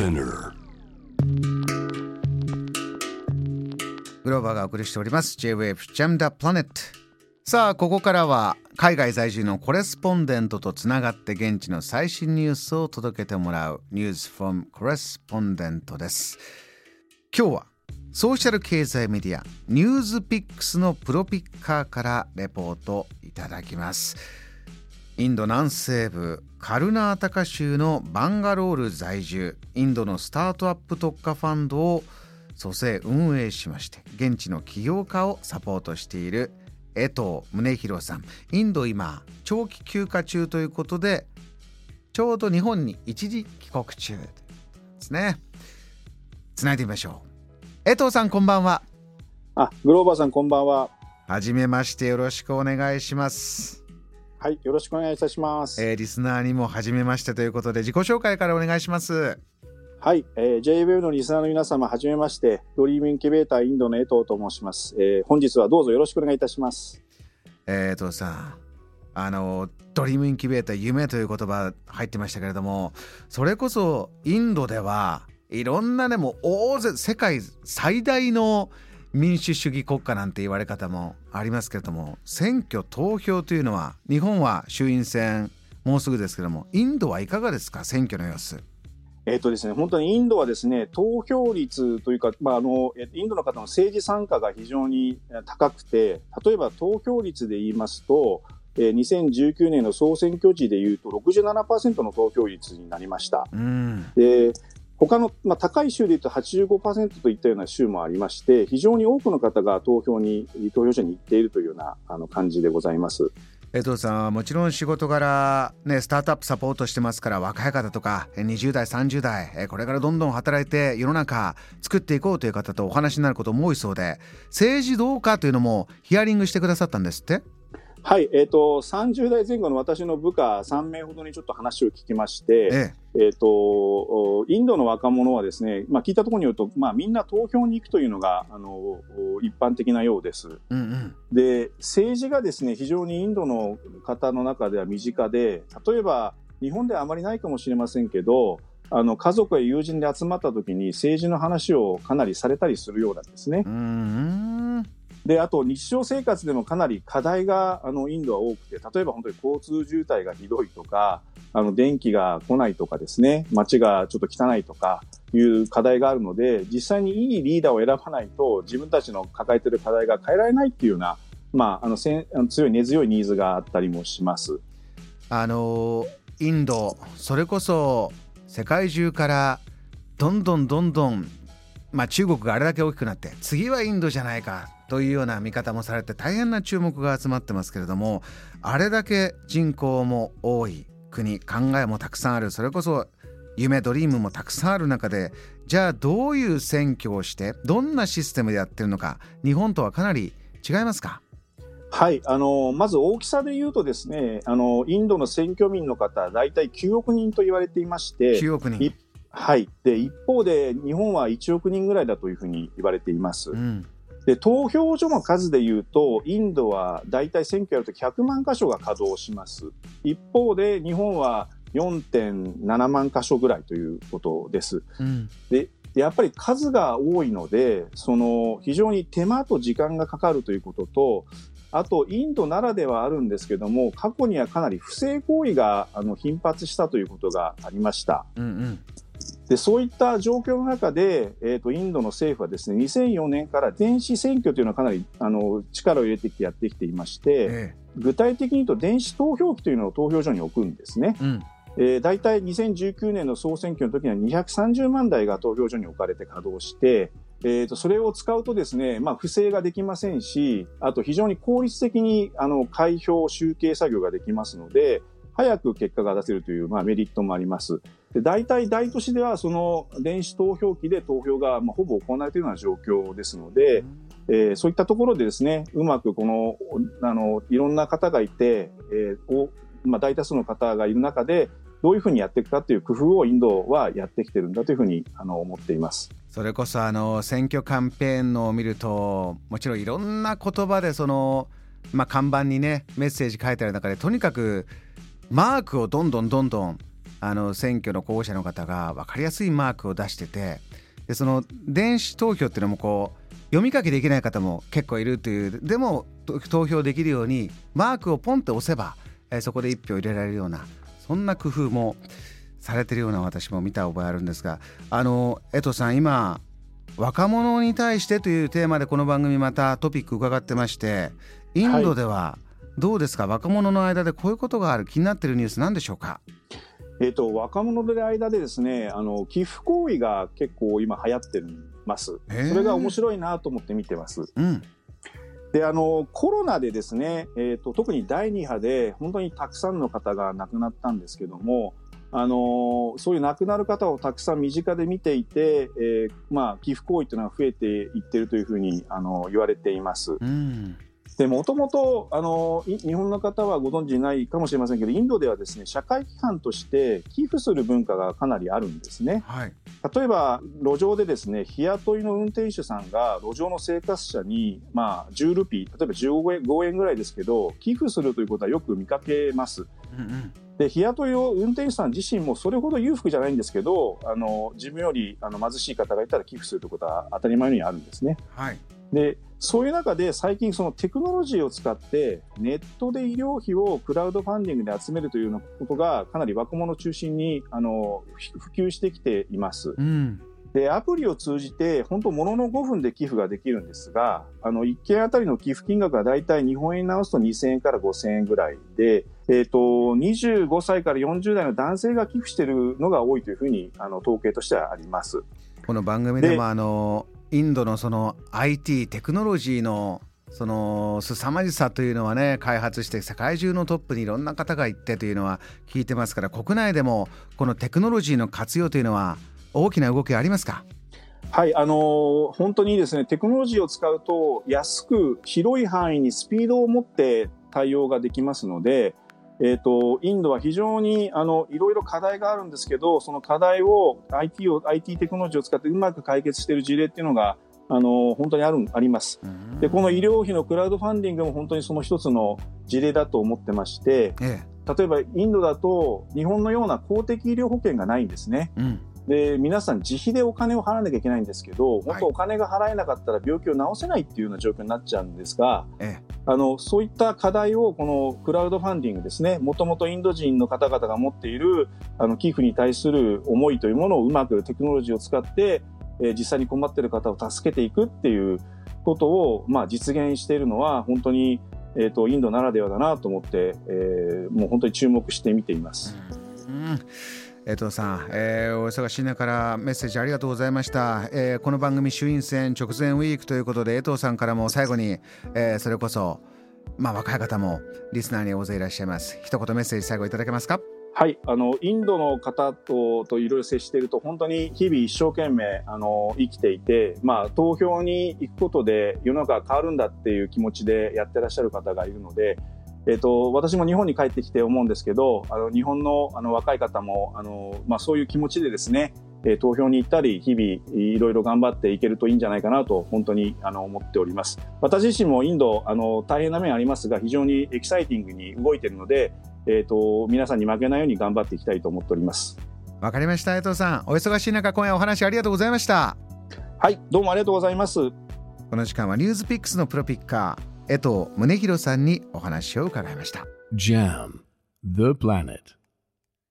Spinner グローバーがお送りしております。J-Wave Jam the Planet さあここからは海外在住のコレスポンデントとつながって現地の最新ニュースを届けてもらうニュース from コレスポンデントです。今日はソーシャル経済メディアニュースピックスのプロピッカーからレポートいただきます。インド南西部カルナータカ州のバンガロール在住インドのスタートアップ特化ファンドを蘇生運営しまして現地の起業家をサポートしている江藤宗弘さん。インド今長期休暇中ということでちょうど日本に一時帰国中ですね。つないでみましょう。江藤さんこんばんは。あ、グローバーさんこんばんは。はじめましてよろしくお願いします、はい、よろしくお願いいたします。えーリスナーにもはじめましてということで自己紹介からお願いしますはい、えー、JWEB のリスナーの皆様、はじめまして、ドリームインキュベーターインドの江藤と申します。えー本日はどうぞよろしくお願いいたします。江藤さんあのドリームインキュベーター夢という言葉入ってましたけれどもそれこそインドではいろんなねもう大勢世界最大の民主主義国家なんて言われ方もありますけれども選挙投票というのは日本は衆院選もうすぐですけどもインドはいかがですか？選挙の様子。えっ、とですね、本当にインドはですね、投票率というか、まあ、あの、えインドの方の政治参加が非常にえー高くて、例えば投票率で言いますと、えー2019年の総選挙時でいうと67%の投票率になりました。うん。で他の、まあ、高い州でいうと85%といったような州もありまして、非常に多くの方が投票に、投票所に行っているというようなあの感じでございます。江藤さんはもちろん仕事柄ねスタートアップサポートしてますから若い方とか20代30代これからどんどん働いて世の中作っていこうという方とお話になることも多いそうで政治どうかというのもヒアリングしてくださったんですって？はい、えっ、と、30代前後の私の部下3名ほどにちょっと話を聞きまして、ええっ、と、おインドの若者はですね、まあ聞いたところによると、まあみんな投票に行くというのが、あの、お一般的なようです。えうんうんで政治がですね非常にインドの方の中では身近で例えば日本ではあまりないかもしれませんけどあの家族や友人で集まった時に政治の話をかなりされたりするようなんですねう。んであと日常生活でもかなり課題があのインドは多くて例えば本当に交通渋滞がひどいとかあの電気が来ないとかですね街がちょっと汚いとかいう課題があるので実際にいいリーダーを選ばないと自分たちの抱えている課題が変えられないっていうような、まあ、あのせあの強い根強いニーズがあったりもします。あのインドそれこそ世界中からどんどんどんどんまあ中国があれだけ大きくなって次はインドじゃないかというような見方もされて大変な注目が集まってますけれどもあれだけ人口も多い国考えもたくさんある。それこそ夢ドリームもたくさんある中でじゃあどういう選挙をしてどんなシステムでやってるのか日本とはかなり違いますか？はい、あのまず大きさで言うとですねあのインドの選挙民の方大体9億人と言われていまして9億人。い、はい、で一方で日本は1億人ぐらいだというふうに言われています。うん、で投票所の数でいうとインドは大体選挙やると100万箇所が稼働します。一方で日本は4.7万箇所ぐらいということです。うんでやっぱり数が多いのでその非常に手間と時間がかかるということとあとインドならではあるんですけども過去にはかなり不正行為があの頻発したということがありました。うんうんでそういった状況の中で、えー、とインドの政府はですね2004年から電子選挙というのをかなりあの力を入れてきてやってきていましてえ具体的に言うと電子投票機というのを投票所に置くんですね。えうんえー、大体2019年の総選挙の時には230万台が投票所に置かれて稼働して、えー、とそれを使うとですね、まあ、不正ができませんしあと非常に効率的にあの開票集計作業ができますので早く結果が出せるという、まあ、メリットもあります。で大体大都市ではその電子投票機で投票が、まあ、ほぼ行われているような状況ですので、えーそういったところでですねうまくこのあのいろんな方がいて、えーおまあ、大多数の方がいる中でどういうふうにやっていくかという工夫をインドはやってきてるんだというふうにあの思っています。それこそあの選挙キャンペーンのを見るともちろんいろんな言葉でその、まあ、看板にねメッセージ書いてある中でとにかくマークをどんどんどんどんあの選挙の候補者の方が分かりやすいマークを出しててでその電子投票っていうのもこう読み書きできない方も結構いるというでも投票できるようにマークをポンって押せば、え、そこで1票入れられるようなそんな工夫もされてるような私も見た覚えあるんですがあの江藤さん今若者に対してというテーマでこの番組またトピック伺ってましてインドではどうですか、はい、若者の間でこういうことがある気になってるニュース何でしょうか？えーと、若者の間でですねあの寄付行為が結構今流行ってます。それが面白いなと思って見てます。うん、であのコロナでですね、えーと、特に第2波で本当にたくさんの方が亡くなったんですけどもあのそういう亡くなる方をたくさん身近で見ていて、えーまあ、寄付行為というのは増えていっているというふうにあの言われています。うんで、もともと、あの、日本の方はご存知ないかもしれませんけど、インドではですね、社会規範として寄付する文化がかなりあるんですね。はい、例えば、路上でですね、日雇いの運転手さんが路上の生活者に、まあ、10ルピー、例えば15円 ,5 円ぐらいですけど、寄付するということはよく見かけます。うんうんで日雇いを運転手さん自身もそれほど裕福じゃないんですけどあの自分よりあの貧しい方がいたら寄付するということは当たり前のようにあるんですね。はい、でそういう中で最近そのテクノロジーを使ってネットで医療費をクラウドファンディングで集めるというようなことがかなり若者を中心にあの普及してきています。うんで、アプリを通じて、本当ものの5分で寄付ができるんですが、あの、1件あたりの寄付金額はだいたい日本円に直すと2000円から5000円ぐらいで、えっ、ー、と、25歳から40代の男性が寄付しているのが多いというふうに、あの、統計としてはあります。この番組でも、あの、インドのその IT テクノロジーのその凄まじさというのはね開発して世界中のトップにいろんな方が行ってというのは聞いてますから国内でもこのテクノロジーの活用というのは大きな動きありますか？はい、あのー、本当にですね、テクノロジーを使うと安く広い範囲にスピードを持って対応ができますので、えっ、ー、と、インドは非常に、あの、いろいろ課題があるんですけど、その課題を IT を、IT テクノロジーを使ってうまく解決している事例っていうのが、あの、本当にある、あります。で、この医療費のクラウドファンディングも本当にその一つの事例だと思ってまして、ええ、例えばインドだと日本のような公的医療保険がないんですね。うん。で皆さん自費でお金を払わなきゃいけないんですけど、本当お金が払えなかったら病気を治せないっていうような状況になっちゃうんですが、ええ、あのそういった課題をこのクラウドファンディングですねもともとインド人の方々が持っているあの寄付に対する思いというものをうまくテクノロジーを使って、えー、実際に困っている方を助けていくっていうことを、まあ、実現しているのは本当に、えーと、インドならではだなと思って、えー、もう本当に注目して見ています。うん江藤さん、えー、お忙しい中からメッセージありがとうございました、えー、この番組衆院選直前ウィークということで江藤さんからも最後に、えー、それこそまあ若い方もリスナーに大勢いらっしゃいます。一言メッセージ最後いただけますか？はいあのインドの方とといろいろ接していると本当に日々一生懸命あの生きていて、まあ、投票に行くことで世の中が変わるんだっていう気持ちでやってらっしゃる方がいるのでえっ、ー、と、私も日本に帰ってきて思うんですけど、あの、日本のあの若い方も、あの、まあ、そういう気持ちでですね、えー、投票に行ったり、日々いろいろ頑張っていけるといいんじゃないかなと、本当にあの思っております。私自身もインド、あの、大変な面ありますが、非常にエキサイティングに動いているので、えっ、ー、と、皆さんに負けないように頑張っていきたいと思っております。わかりました、江藤さん。お忙しい中、今夜お話ありがとうございました。はい、どうもありがとうございます。この時間はニュースピックスのプロピッカー、江藤宗弘さんにお話を伺いました。JAM The Planet